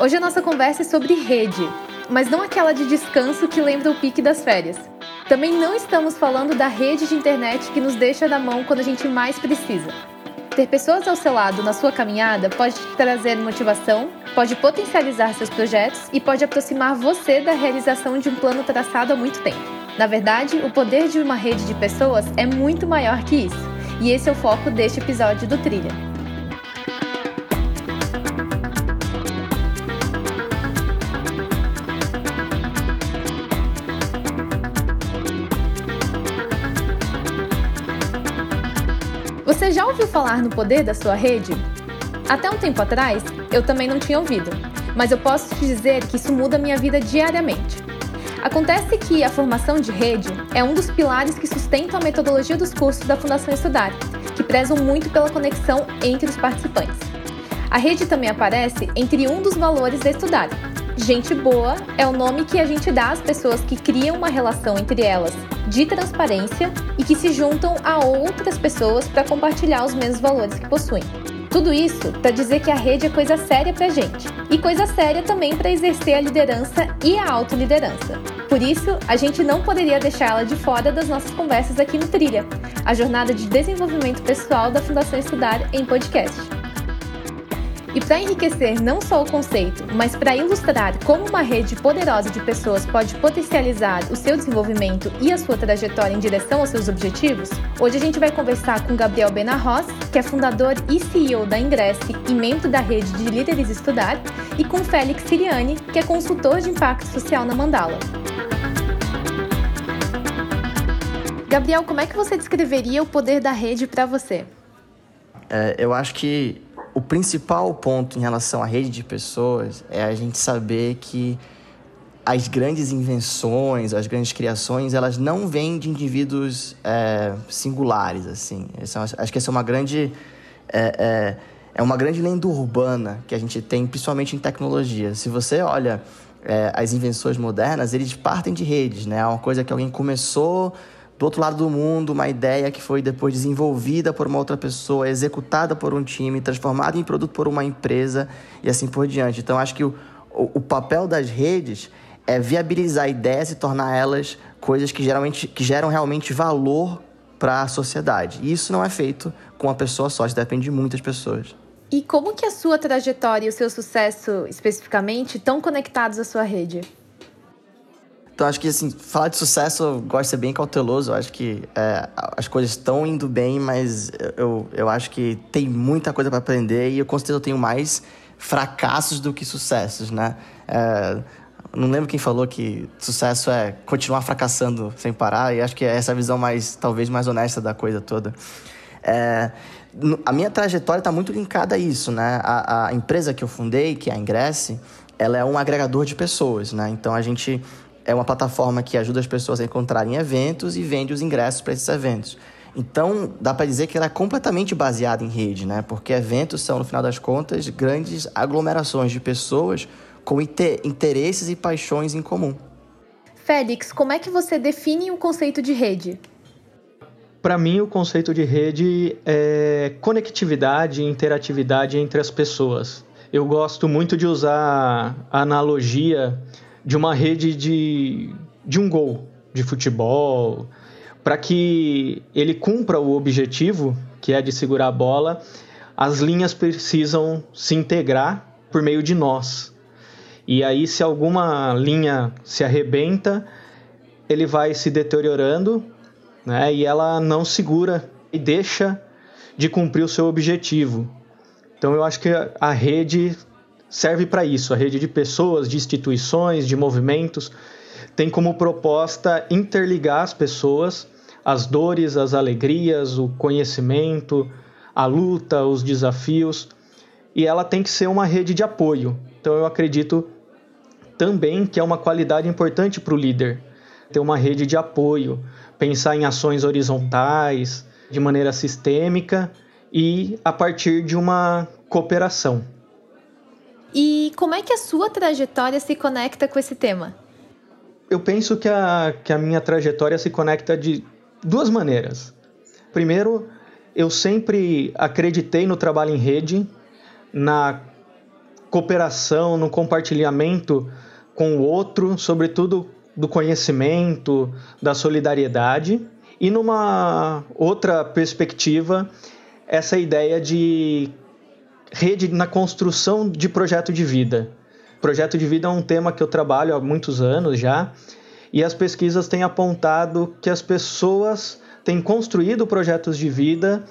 Hoje a nossa conversa é sobre rede, mas não aquela de descanso que lembra o pique das férias. Também não estamos falando da rede de internet que nos deixa na mão quando a gente mais precisa. Ter pessoas ao seu lado na sua caminhada pode te trazer motivação, pode potencializar seus projetos e pode aproximar você da realização de um plano traçado há muito tempo. Na verdade, o poder de uma rede de pessoas é muito maior que isso, e esse é o foco deste episódio do Trilha. Você já ouviu falar no poder da sua rede? Até um tempo atrás, eu também não tinha ouvido, mas eu posso te dizer que isso muda minha vida diariamente. Acontece que a formação de rede é um dos pilares que sustentam a metodologia dos cursos da Fundação Estudar, que prezam muito pela conexão entre os participantes. A rede também aparece entre um dos valores da Estudar. Gente boa é o nome que a gente dá às pessoas que criam uma relação entre elas de transparência que se juntam a outras pessoas para compartilhar os mesmos valores que possuem. Tudo isso para dizer que a rede é coisa séria para gente e coisa séria também para exercer a liderança e a autoliderança. Por isso, a gente não poderia deixar ela de fora das nossas conversas aqui no Trilha, a jornada de desenvolvimento pessoal da Fundação Estudar em podcast. E para enriquecer não só o conceito, mas para ilustrar como uma rede poderosa de pessoas pode potencializar o seu desenvolvimento e a sua trajetória em direção aos seus objetivos, hoje a gente vai conversar com Gabriel Benarros, que é fundador e CEO da Ingresse e membro da rede de líderes Estudar, e com Félix Siriani, que é consultor de impacto social na Mandala. Gabriel, como é que você descreveria o poder da rede para você? É, eu acho que o principal ponto em relação à rede de pessoas é a gente saber que as grandes invenções, as grandes criações, elas não vêm de indivíduos é, singulares, assim. acho que essa é uma grande... É, é, é, uma grande lenda urbana que a gente tem, principalmente em tecnologia. Se você olha é, as invenções modernas, eles partem de redes, né? É uma coisa que alguém começou do outro lado do mundo, uma ideia que foi depois desenvolvida por uma outra pessoa, executada por um time, transformada em produto por uma empresa e assim por diante. Então, acho que o, o, o papel das redes é viabilizar ideias e tornar elas coisas que, geralmente, que geram realmente valor para a sociedade. E isso não é feito com uma pessoa só, isso depende de muitas pessoas. E como que a sua trajetória e o seu sucesso, especificamente, estão conectados à sua rede? Então acho que assim, falar de sucesso eu gosto de ser bem cauteloso. Eu acho que é, as coisas estão indo bem, mas eu, eu acho que tem muita coisa para aprender e eu com certeza eu tenho mais fracassos do que sucessos, né? É, não lembro quem falou que sucesso é continuar fracassando sem parar, e acho que é essa visão mais, talvez, mais honesta da coisa toda. É, a minha trajetória está muito linkada a isso, né? A, a, empresa que eu fundei, que é a Ingresse, ela é um agregador de pessoas, né? Então a gente é uma plataforma que ajuda as pessoas a encontrarem eventos e vende os ingressos para esses eventos. Então, dá para dizer que ela é completamente baseada em rede, né? Porque eventos são, no final das contas, grandes aglomerações de pessoas com interesses e paixões em comum. Félix, como é que você define o conceito de rede? Para mim, o conceito de rede é conectividade e interatividade entre as pessoas. Eu gosto muito de usar a analogia de uma rede de, de um gol de futebol, para que ele cumpra o objetivo, que é de segurar a bola, as linhas precisam se integrar por meio de nós. E aí, se alguma linha se arrebenta, ele vai se deteriorando né, e ela não segura e deixa de cumprir o seu objetivo. Então, eu acho que a rede serve para isso. A rede de pessoas, de instituições, de movimentos tem como proposta interligar as pessoas, as dores, as alegrias, o conhecimento, a luta, os desafios, e ela tem que ser uma rede de apoio. Então eu acredito também que é uma qualidade importante para o líder ter uma rede de apoio, pensar em ações horizontais, de maneira sistêmica e a partir de uma cooperação. E como é que a sua trajetória se conecta com esse tema? Eu penso que a, que a minha trajetória se conecta de duas maneiras. Primeiro, eu sempre acreditei no trabalho em rede, na cooperação, no compartilhamento com o outro, sobretudo do conhecimento, da solidariedade. E numa outra perspectiva, essa ideia de rede na construção de projeto de vida. Projeto de vida é um tema que eu trabalho há muitos anos já, e as pesquisas têm apontado que as pessoas têm construído projetos de vida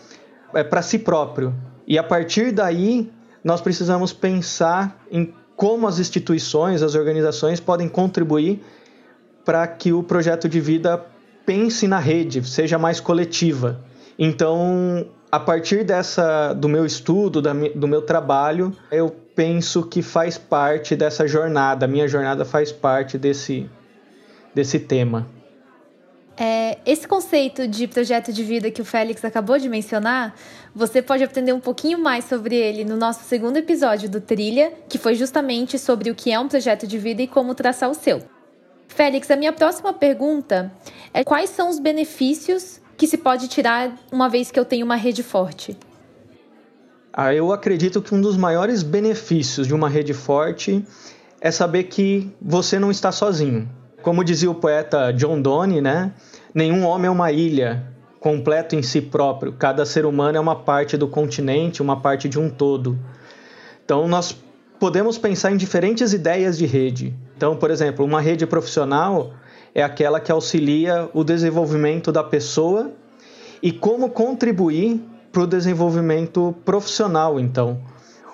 é, para si próprio. E a partir daí, nós precisamos pensar em como as instituições, as organizações podem contribuir para que o projeto de vida pense na rede, seja mais coletiva. Então, a partir dessa do meu estudo, da, do meu trabalho, eu penso que faz parte dessa jornada, a minha jornada faz parte desse, desse tema. É, esse conceito de projeto de vida que o Félix acabou de mencionar, você pode aprender um pouquinho mais sobre ele no nosso segundo episódio do Trilha, que foi justamente sobre o que é um projeto de vida e como traçar o seu. Félix, a minha próxima pergunta é quais são os benefícios que se pode tirar uma vez que eu tenho uma rede forte? Ah, eu acredito que um dos maiores benefícios de uma rede forte é saber que você não está sozinho. Como dizia o poeta John Donne, né? Nenhum homem é uma ilha, completo em si próprio. Cada ser humano é uma parte do continente, uma parte de um todo. Então, nós podemos pensar em diferentes ideias de rede. Então, por exemplo, uma rede profissional é aquela que auxilia o desenvolvimento da pessoa e como contribuir para o desenvolvimento profissional, então.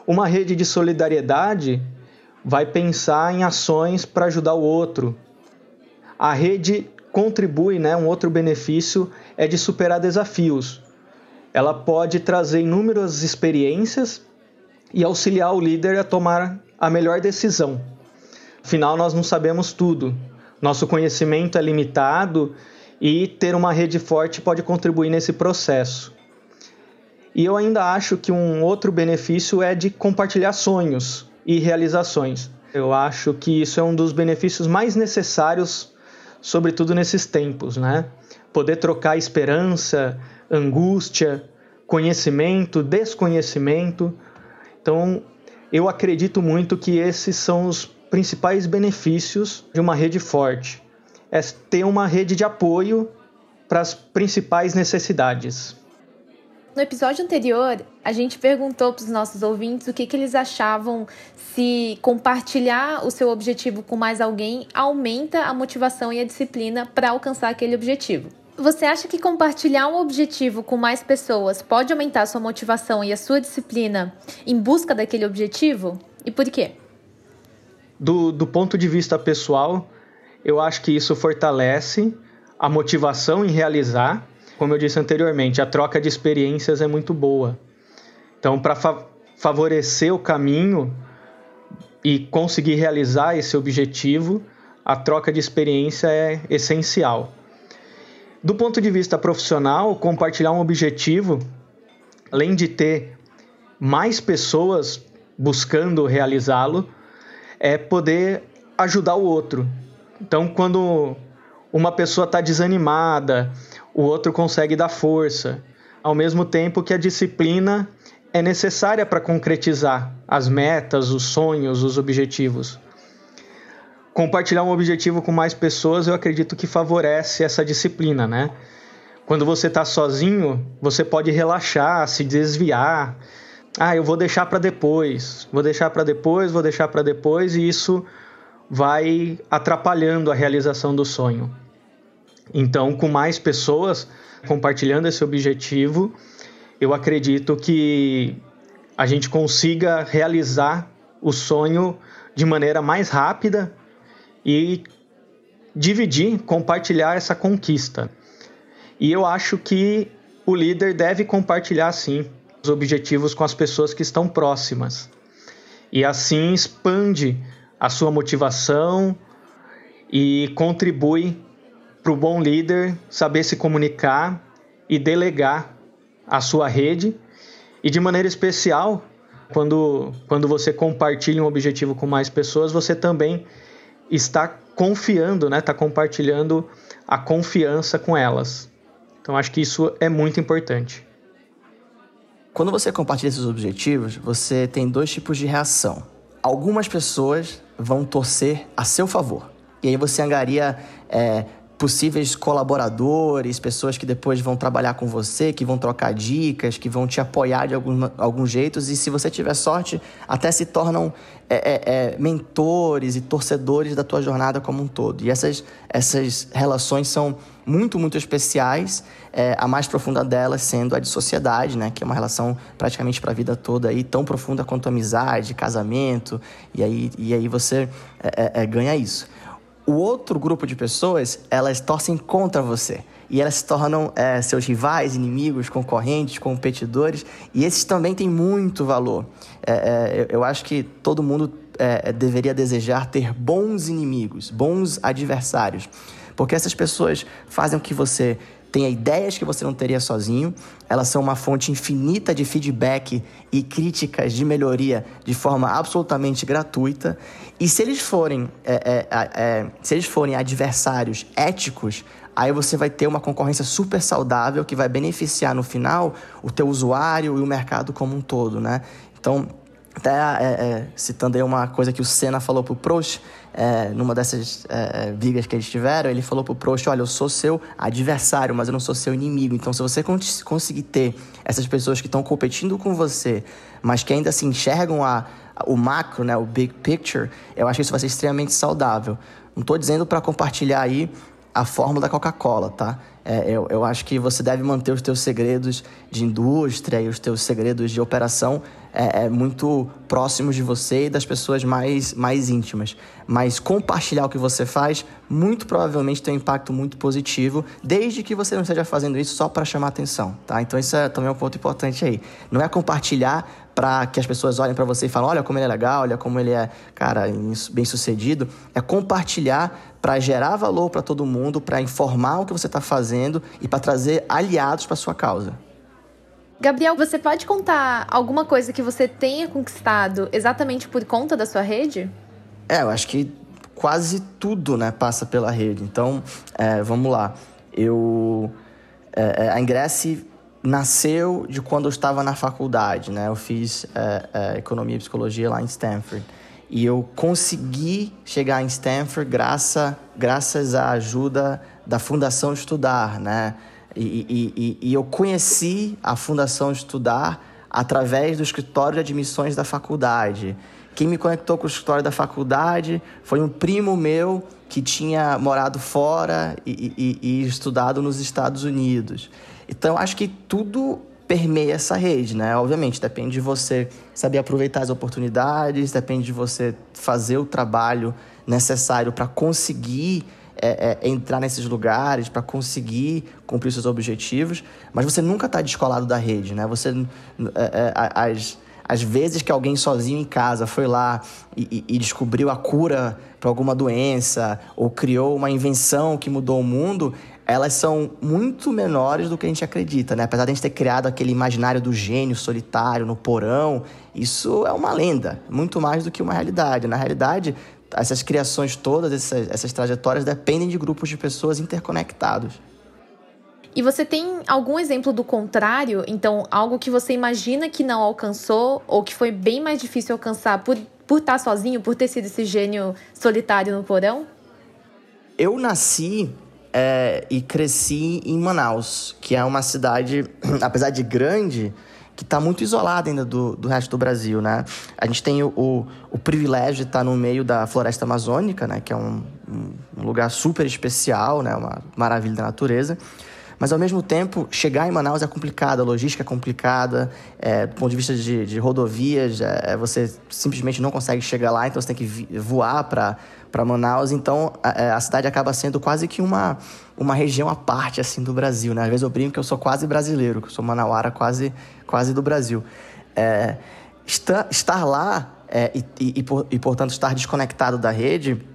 Uma rede de solidariedade vai pensar em ações para ajudar o outro. A rede contribui, né, um outro benefício é de superar desafios. Ela pode trazer inúmeras experiências e auxiliar o líder a tomar a melhor decisão. Afinal, nós não sabemos tudo, nosso conhecimento é limitado e ter uma rede forte pode contribuir nesse processo. E eu ainda acho que um outro benefício é de compartilhar sonhos e realizações. Eu acho que isso é um dos benefícios mais necessários, sobretudo nesses tempos, né? Poder trocar esperança, angústia, conhecimento, desconhecimento. Então, eu acredito muito que esses são os principais benefícios de uma rede forte é ter uma rede de apoio para as principais necessidades. No episódio anterior, a gente perguntou para os nossos ouvintes o que, que eles achavam se compartilhar o seu objetivo com mais alguém aumenta a motivação e a disciplina para alcançar aquele objetivo. Você acha que compartilhar um objetivo com mais pessoas pode aumentar a sua motivação e a sua disciplina em busca daquele objetivo? E por quê? Do, do ponto de vista pessoal, eu acho que isso fortalece a motivação em realizar. Como eu disse anteriormente, a troca de experiências é muito boa. Então, para fa favorecer o caminho e conseguir realizar esse objetivo, a troca de experiência é essencial. Do ponto de vista profissional, compartilhar um objetivo, além de ter mais pessoas buscando realizá-lo, é poder ajudar o outro. Então, quando uma pessoa está desanimada, o outro consegue dar força, ao mesmo tempo que a disciplina é necessária para concretizar as metas, os sonhos, os objetivos. Compartilhar um objetivo com mais pessoas, eu acredito que favorece essa disciplina, né? Quando você está sozinho, você pode relaxar, se desviar, ah, eu vou deixar para depois, vou deixar para depois, vou deixar para depois, e isso vai atrapalhando a realização do sonho. Então, com mais pessoas compartilhando esse objetivo, eu acredito que a gente consiga realizar o sonho de maneira mais rápida e dividir, compartilhar essa conquista. E eu acho que o líder deve compartilhar sim objetivos com as pessoas que estão próximas. E assim expande a sua motivação e contribui para o bom líder saber se comunicar e delegar a sua rede. E de maneira especial, quando, quando você compartilha um objetivo com mais pessoas, você também está confiando, né? está compartilhando a confiança com elas. Então acho que isso é muito importante. Quando você compartilha esses objetivos, você tem dois tipos de reação. algumas pessoas vão torcer a seu favor. E aí você angaria é, possíveis colaboradores, pessoas que depois vão trabalhar com você, que vão trocar dicas, que vão te apoiar de algum, alguns jeitos, e se você tiver sorte, até se tornam é, é, é, mentores e torcedores da tua jornada como um todo. E essas, essas relações são muito, muito especiais, é, a mais profunda delas sendo a de sociedade, né, que é uma relação praticamente para a vida toda, aí, tão profunda quanto amizade, casamento, e aí, e aí você é, é, ganha isso. O outro grupo de pessoas, elas torcem contra você. E elas se tornam é, seus rivais, inimigos, concorrentes, competidores. E esses também têm muito valor. É, é, eu acho que todo mundo é, deveria desejar ter bons inimigos, bons adversários. Porque essas pessoas fazem com que você tenha ideias que você não teria sozinho, elas são uma fonte infinita de feedback e críticas de melhoria de forma absolutamente gratuita. E se eles forem, é, é, é, se eles forem adversários éticos, aí você vai ter uma concorrência super saudável que vai beneficiar no final o teu usuário e o mercado como um todo, né? Então, até é, é, citando aí uma coisa que o Senna falou pro Proust, é, numa dessas é, vigas que eles tiveram, ele falou pro Proust, olha, eu sou seu adversário, mas eu não sou seu inimigo. Então, se você conseguir ter essas pessoas que estão competindo com você, mas que ainda se enxergam a, o macro, né, o big picture, eu acho que isso vai ser extremamente saudável. Não estou dizendo para compartilhar aí a fórmula da Coca-Cola, tá? É, eu, eu acho que você deve manter os teus segredos de indústria e os teus segredos de operação é, é, muito próximos de você e das pessoas mais, mais íntimas. Mas compartilhar o que você faz, muito provavelmente tem um impacto muito positivo, desde que você não esteja fazendo isso só para chamar atenção, tá? Então isso é também um ponto importante aí. Não é compartilhar para que as pessoas olhem para você e falem, olha como ele é legal, olha como ele é, cara, bem sucedido. É compartilhar para gerar valor para todo mundo, para informar o que você está fazendo e para trazer aliados para sua causa. Gabriel, você pode contar alguma coisa que você tenha conquistado exatamente por conta da sua rede? É, eu acho que quase tudo, né, passa pela rede. Então, é, vamos lá. Eu é, é a Ingresse nasceu de quando eu estava na faculdade, né? Eu fiz é, é, economia e psicologia lá em Stanford. E eu consegui chegar em Stanford graças, graças à ajuda da Fundação Estudar, né? E, e, e, eu conheci a Fundação Estudar através do escritório de admissões da faculdade. Quem me conectou com o escritório da faculdade foi um primo meu que tinha morado fora e, e estudado nos Estados Unidos. Então, acho que tudo permeia essa rede, né? Obviamente, depende de você saber aproveitar as oportunidades, depende de você fazer o trabalho necessário para conseguir é, é, entrar nesses lugares, para conseguir cumprir seus objetivos, mas você nunca está descolado da rede, né? Você, é, é as, as vezes que alguém sozinho em casa foi lá e, e, e descobriu a cura para alguma doença ou criou uma invenção que mudou o mundo, elas são muito menores do que a gente acredita, né? Apesar de a gente ter criado aquele imaginário do gênio solitário no porão, isso é uma lenda, muito mais do que uma realidade. Na realidade, essas criações todas, essas, essas trajetórias dependem de grupos de pessoas interconectados. E você tem algum exemplo do contrário? Então, algo que você imagina que não alcançou ou que foi bem mais difícil alcançar por, por estar sozinho, por ter sido esse gênio solitário no porão? Eu nasci é, e cresci em Manaus, que é uma cidade, apesar de grande, que está muito isolada ainda do, do resto do Brasil, né? A gente tem o, o, o privilégio de estar tá no meio da floresta amazônica, né? Que é um, um lugar super especial, né? Uma maravilha da natureza. Mas, ao mesmo tempo, chegar em Manaus é complicado, a logística é complicada, é, do ponto de vista de, de rodovias, é, você simplesmente não consegue chegar lá, então você tem que voar para para Manaus, então a, é, a, cidade acaba sendo quase que uma, uma região à parte assim do Brasil, né? Às vezes eu brinco que eu sou quase brasileiro, que eu sou manauara quase, quase do Brasil. É, estar, estar lá é, e, e, e, por, e, portanto, estar desconectado da rede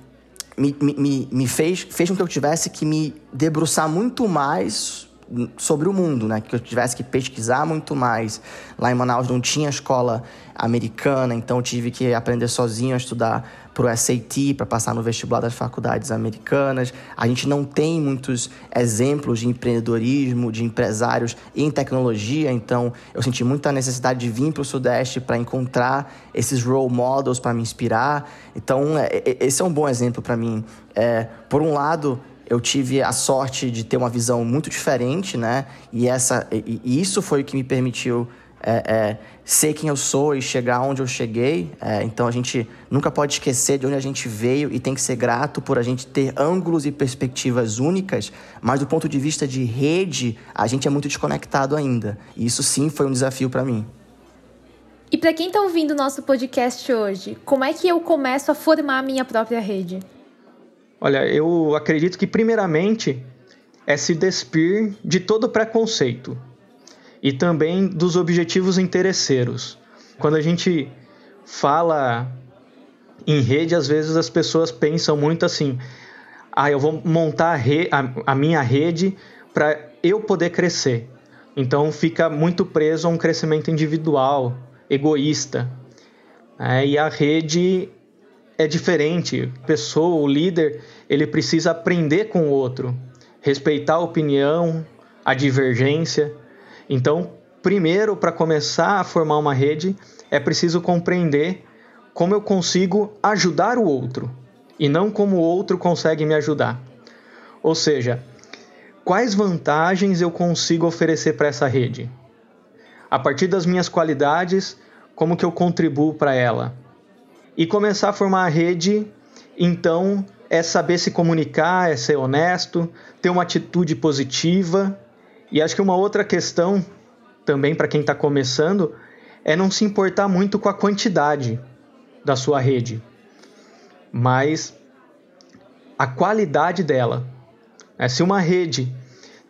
me, me, me fez, fez com que eu tivesse que me debruçar muito mais sobre o mundo, né? Que eu tivesse que pesquisar muito mais. Lá em Manaus não tinha escola americana, então eu tive que aprender sozinho a estudar para o SAT, para passar no vestibular das faculdades americanas. A gente não tem muitos exemplos de empreendedorismo, de empresários em tecnologia, então eu senti muita necessidade de vir para o Sudeste para encontrar esses role models para me inspirar. Então, é, é, esse é um bom exemplo para mim. É, por um lado, eu tive a sorte de ter uma visão muito diferente, né? E, essa, e, e isso foi o que me permitiu é, é, ser quem eu sou e chegar onde eu cheguei. É, então a gente nunca pode esquecer de onde a gente veio e tem que ser grato por a gente ter ângulos e perspectivas únicas, mas do ponto de vista de rede, a gente é muito desconectado ainda. E isso sim foi um desafio para mim. E para quem está ouvindo o nosso podcast hoje, como é que eu começo a formar a minha própria rede? Olha, eu acredito que, primeiramente, é se despir de todo preconceito e também dos objetivos interesseiros. Quando a gente fala em rede, às vezes as pessoas pensam muito assim: ah, eu vou montar a, re a, a minha rede para eu poder crescer. Então fica muito preso a um crescimento individual, egoísta. É, e a rede é diferente. A pessoa, o líder, ele precisa aprender com o outro, respeitar a opinião, a divergência. Então, primeiro, para começar a formar uma rede, é preciso compreender como eu consigo ajudar o outro e não como o outro consegue me ajudar. Ou seja, quais vantagens eu consigo oferecer para essa rede? A partir das minhas qualidades, como que eu contribuo para ela? E começar a formar a rede, então, é saber se comunicar, é ser honesto, ter uma atitude positiva. E acho que uma outra questão, também para quem está começando, é não se importar muito com a quantidade da sua rede, mas a qualidade dela. É, se uma rede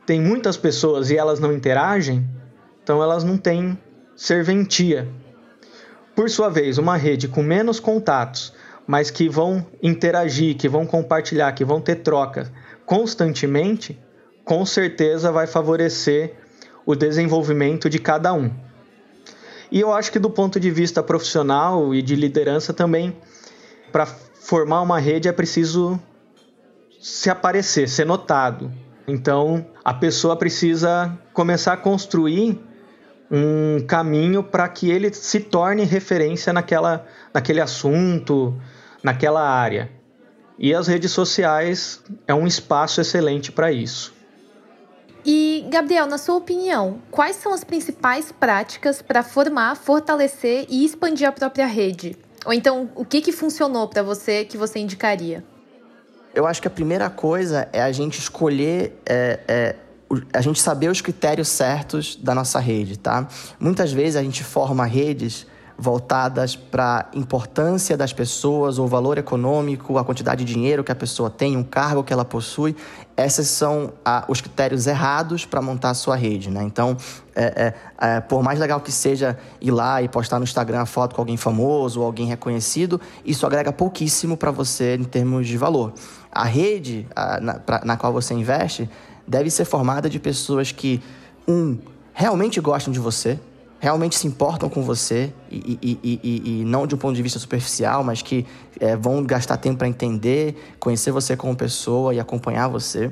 tem muitas pessoas e elas não interagem, então elas não têm serventia. Por sua vez, uma rede com menos contatos, mas que vão interagir, que vão compartilhar, que vão ter troca constantemente, com certeza vai favorecer o desenvolvimento de cada um. E eu acho que do ponto de vista profissional e de liderança também, para formar uma rede é preciso se aparecer, ser notado. Então, a pessoa precisa começar a construir um caminho para que ele se torne referência naquela, naquele assunto, naquela área. E as redes sociais é um espaço excelente para isso. E, Gabriel, na sua opinião, quais são as principais práticas para formar, fortalecer e expandir a própria rede? Ou então, o que, que funcionou para você que você indicaria? Eu acho que a primeira coisa é a gente escolher é, é a gente saber os critérios certos da nossa rede, tá? Muitas vezes a gente forma redes voltadas para a importância das pessoas, o valor econômico, a quantidade de dinheiro que a pessoa tem, um cargo que ela possui. Esses são os critérios errados para montar a sua rede, né? Então, é, é, é, por mais legal que seja ir lá e postar no Instagram a foto com alguém famoso ou alguém reconhecido, isso agrega pouquíssimo para você em termos de valor. A rede na, pra, na qual você investe deve ser formada de pessoas que, um, realmente gostam de você, realmente se importam com você e, e, e, e não de um ponto de vista superficial, mas que é, vão gastar tempo para entender, conhecer você como pessoa e acompanhar você,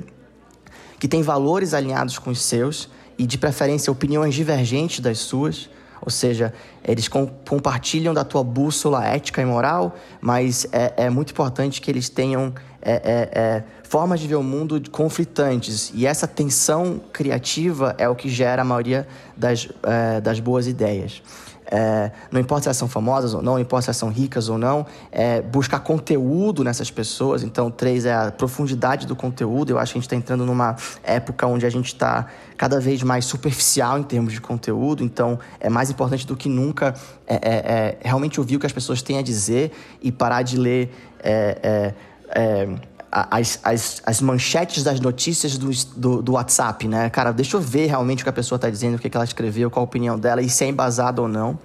que tem valores alinhados com os seus e, de preferência, opiniões divergentes das suas. Ou seja, eles com, compartilham da tua bússola ética e moral, mas é, é muito importante que eles tenham é, é, é, formas de ver o mundo conflitantes. E essa tensão criativa é o que gera a maioria das, é, das boas ideias. É, não importa se elas são famosas ou não, não importa se elas são ricas ou não, é, buscar conteúdo nessas pessoas. Então, três é a profundidade do conteúdo. Eu acho que a gente está entrando numa época onde a gente está cada vez mais superficial em termos de conteúdo. Então, é mais importante do que nunca é, é, é realmente ouvir o que as pessoas têm a dizer e parar de ler é, as, as, as manchetes das notícias do, do, do, WhatsApp, né? Cara, deixa eu ver realmente o que a pessoa está dizendo, o que, que ela escreveu, qual a opinião dela e se é embasado ou não.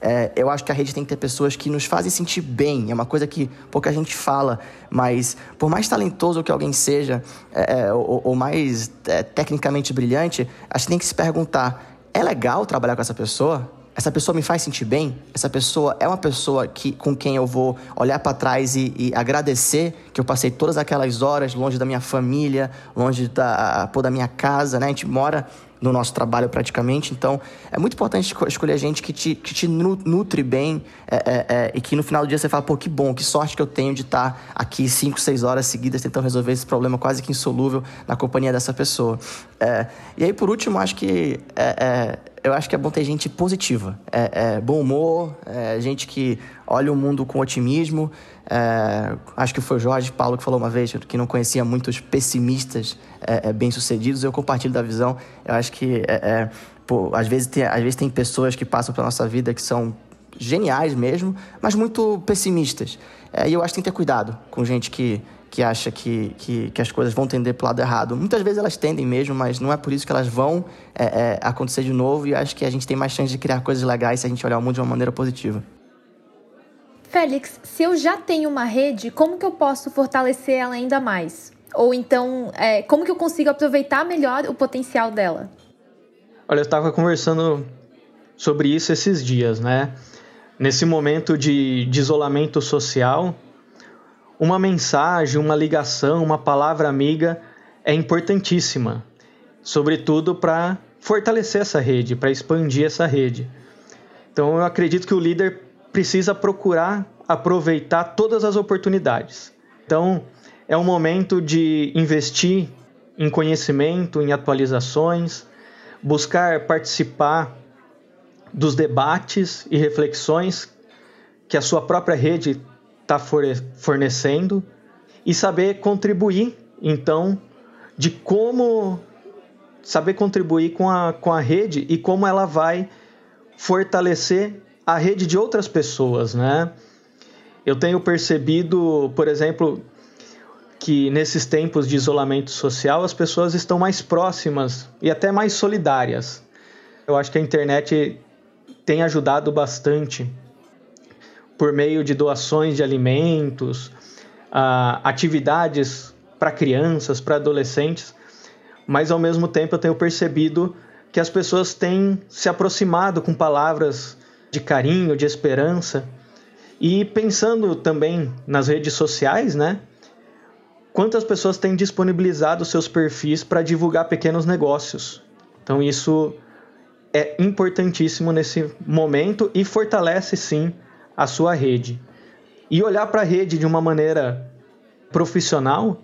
É, eu acho que a rede tem que ter pessoas que nos fazem sentir bem. É uma coisa que pouca gente fala, mas por mais talentoso que alguém seja, é, é ou, ou, mais é, tecnicamente brilhante, a gente tem que se perguntar: é legal trabalhar com essa pessoa? Essa pessoa me faz sentir bem? Essa pessoa é uma pessoa que, com quem eu vou olhar para trás e, e, agradecer que eu passei todas aquelas horas longe da minha família, longe da, pô, da minha casa, né? A gente mora no nosso trabalho praticamente. Então, é muito importante escolher gente que te, que te nutre bem é, é, é, e que no final do dia você fala, pô, que bom, que sorte que eu tenho de estar aqui 5, 6 horas seguidas tentando resolver esse problema quase que insolúvel na companhia dessa pessoa. É, e aí, por último, acho que é, é, eu acho que é bom ter gente positiva, é, bom humor, gente que olha o mundo com otimismo. É, acho que foi o Jorge Paulo que falou uma vez que não conhecia muitos pessimistas é, é, bem-sucedidos. Eu compartilho da visão. Eu acho que, é, é, pô, às, vezes tem, às vezes tem pessoas que passam pela nossa vida que são geniais mesmo, mas muito pessimistas. É, e eu acho que tem que ter cuidado com gente que, que acha que, que, que as coisas vão tender para o lado errado. Muitas vezes elas tendem mesmo, mas não é por isso que elas vão acontecer de novo. E acho que a gente tem mais chance de criar coisas legais se a gente olhar o mundo de uma maneira positiva. Félix, se eu já tenho uma rede, como que eu posso fortalecer ela ainda mais? Ou então, é, como que eu consigo aproveitar melhor o potencial dela? Olha, eu estava conversando sobre isso esses dias, né? Nesse momento de, de isolamento social, uma mensagem, uma ligação, uma palavra amiga é importantíssima, sobretudo para fortalecer essa rede, para expandir essa rede. Então, eu acredito que o líder precisa procurar aproveitar todas as oportunidades. Então, é um momento de investir em conhecimento, em atualizações, buscar participar dos debates e reflexões que a sua própria rede está fornecendo e saber contribuir, então, de como saber contribuir com a, com a rede e como ela vai fortalecer a rede de outras pessoas, né? Eu tenho percebido, por exemplo, que nesses tempos de isolamento social as pessoas estão mais próximas e até mais solidárias. Eu acho que a internet tem ajudado bastante por meio de doações de alimentos, atividades para crianças, para adolescentes, mas ao mesmo tempo eu tenho percebido que as pessoas têm se aproximado com palavras de carinho, de esperança. E pensando também nas redes sociais, né? Quantas pessoas têm disponibilizado seus perfis para divulgar pequenos negócios? Então isso é importantíssimo nesse momento e fortalece sim a sua rede. E olhar para a rede de uma maneira profissional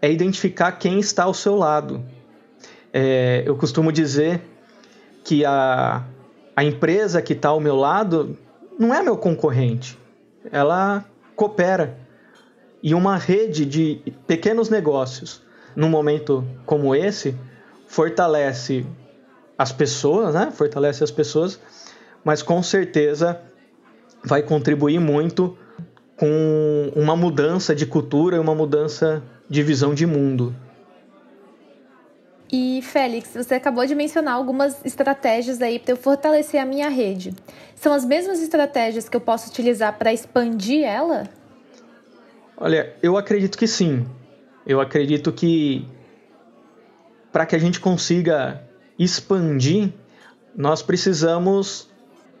é identificar quem está ao seu lado. É, eu costumo dizer que a, a empresa que está ao meu lado não é meu concorrente, ela coopera. E uma rede de pequenos negócios, num momento como esse, fortalece as pessoas, né? Fortalece as pessoas, mas com certeza vai contribuir muito com uma mudança de cultura e uma mudança de visão de mundo. E Félix, você acabou de mencionar algumas estratégias aí para eu fortalecer a minha rede. São as mesmas estratégias que eu posso utilizar para expandir ela? Olha, eu acredito que sim. Eu acredito que para que a gente consiga expandir, nós precisamos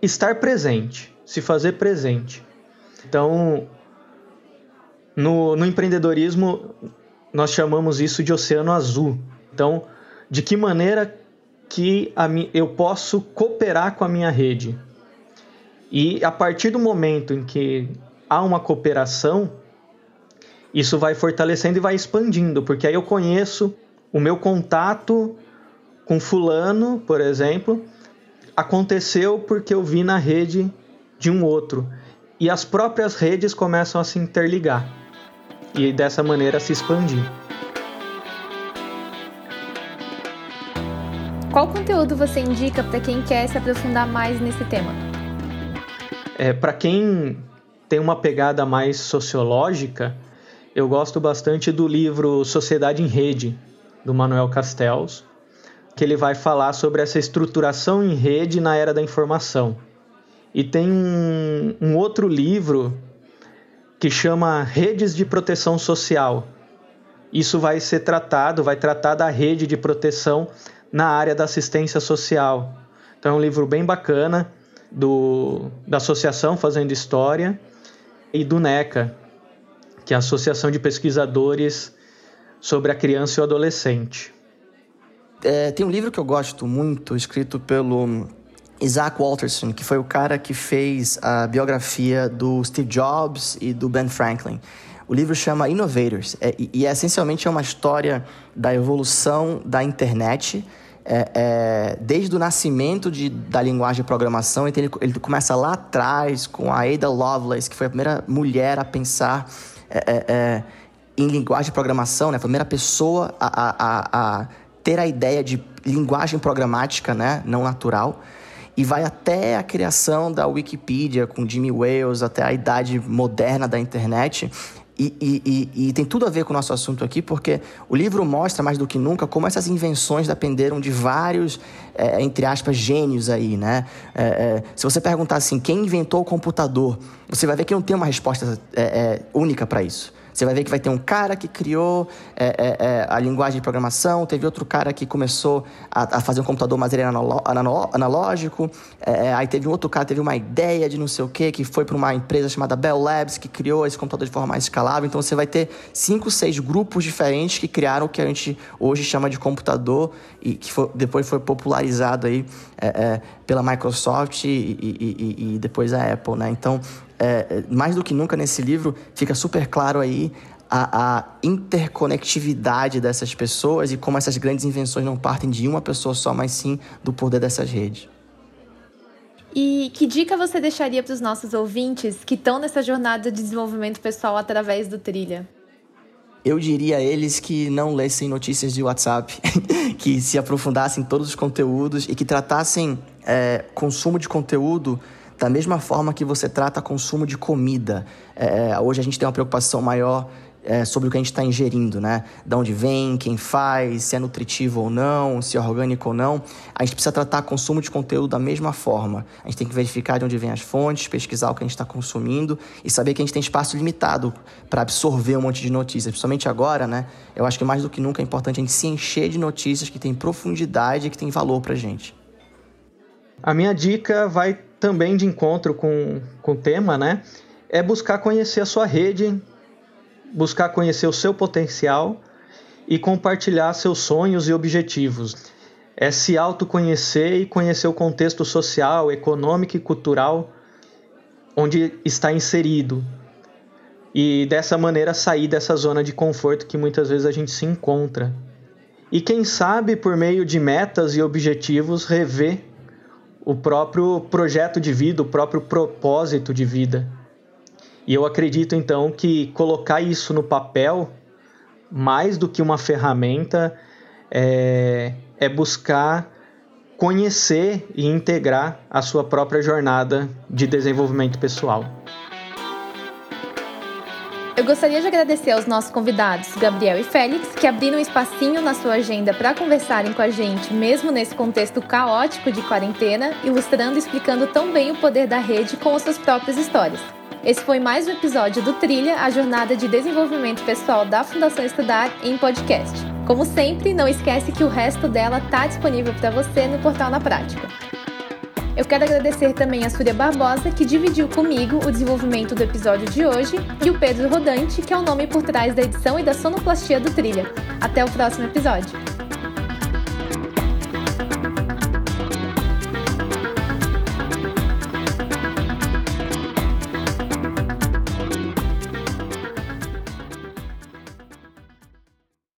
estar presente, se fazer presente. Então, no, no empreendedorismo, nós chamamos isso de oceano azul. Então, de que maneira que a, eu posso cooperar com a minha rede. E a partir do momento em que há uma cooperação, isso vai fortalecendo e vai expandindo, porque aí eu conheço o meu contato com fulano, por exemplo, aconteceu porque eu vi na rede de um outro. E as próprias redes começam a se interligar e dessa maneira se expandir. Qual conteúdo você indica para quem quer se aprofundar mais nesse tema? É, para quem tem uma pegada mais sociológica, eu gosto bastante do livro Sociedade em Rede, do Manuel Castells, que ele vai falar sobre essa estruturação em rede na era da informação. E tem um, um outro livro que chama Redes de Proteção Social. Isso vai ser tratado, vai tratar da rede de proteção na área da assistência social. Então é um livro bem bacana do, da Associação Fazendo História e do NECA, que é a Associação de Pesquisadores sobre a Criança e o Adolescente. É, tem um livro que eu gosto muito, escrito pelo Isaac Walterson, que foi o cara que fez a biografia do Steve Jobs e do Ben Franklin. O livro chama Innovators é, e, e essencialmente é uma história da evolução da internet é, é, desde o nascimento de, da linguagem de programação. Então ele, ele, começa lá atrás com a Ada Lovelace, que foi a primeira mulher a pensar é, é, é, em linguagem de programação, né? a primeira pessoa a, a, a ter a ideia de linguagem programática, né? não natural e vai até a criação da Wikipedia com Jimmy Wales, até a idade moderna da internet. E, e, e, e, tem tudo a ver com o nosso assunto aqui, porque o livro mostra mais do que nunca como essas invenções dependeram de vários, é, entre aspas, gênios aí, né? É, é, se você perguntar assim, quem inventou o computador, você vai ver que não tem uma resposta é, é, única para isso. Você vai ver que vai ter um cara que criou é, é, é, a linguagem de programação, teve outro cara que começou a, a fazer um computador mais analógico, é, é, aí teve um outro cara que teve uma ideia de não sei o que, que foi para uma empresa chamada Bell Labs, que criou esse computador de forma mais escalável. Então você vai ter cinco, seis grupos diferentes que criaram o que a gente hoje chama de computador e que foi, depois foi popularizado aí é, pela Microsoft e, e, e, e depois a Apple, né? Então é, mais do que nunca nesse livro, fica super claro aí a, a, interconectividade dessas pessoas e como essas grandes invenções não partem de uma pessoa só, mas sim do poder dessas redes. E que dica você deixaria para os nossos ouvintes que estão nessa jornada de desenvolvimento pessoal através do Trilha? Eu diria a eles que não lessem notícias de WhatsApp, que se aprofundassem em todos os conteúdos e que tratassem é, consumo de conteúdo da mesma forma que você trata consumo de comida. É, é, hoje a gente tem uma preocupação maior é, sobre o que a gente está ingerindo, né? De onde vem, quem faz, se é nutritivo ou não, se é orgânico ou não. A gente precisa tratar consumo de conteúdo da mesma forma. A gente tem que verificar de onde vem as fontes, pesquisar o que a gente está consumindo e saber que a gente tem espaço limitado para absorver um monte de notícias. Principalmente agora, né? Eu acho que mais do que nunca é importante a gente se encher de notícias que têm profundidade e que têm valor para gente. A minha dica vai também de encontro com, com o tema, né? É buscar conhecer a sua rede, buscar conhecer o seu potencial e compartilhar seus sonhos e objetivos. É se autoconhecer e conhecer o contexto social, econômico e cultural onde está inserido. E dessa maneira sair dessa zona de conforto que muitas vezes a gente se encontra. E quem sabe, por meio de metas e objetivos, rever o próprio projeto de vida, o próprio propósito de vida. E eu acredito então que colocar isso no papel, mais do que uma ferramenta, é, é buscar conhecer e integrar a sua própria jornada de desenvolvimento pessoal. Eu gostaria de agradecer aos nossos convidados, Gabriel e Félix, que abriram um espacinho na sua agenda para conversarem com a gente, mesmo nesse contexto caótico de quarentena, ilustrando e explicando tão bem o poder da rede com as suas próprias histórias. Esse foi mais um episódio do Trilha, a jornada de desenvolvimento pessoal da Fundação Estudar em podcast. Como sempre, não esquece que o resto dela está disponível para você no portal Na Prática. Eu quero agradecer também a Súria Barbosa, que dividiu comigo o desenvolvimento do episódio de hoje, e o Pedro Rodante, que é o nome por trás da edição e da sonoplastia do Trilha. Até o próximo episódio!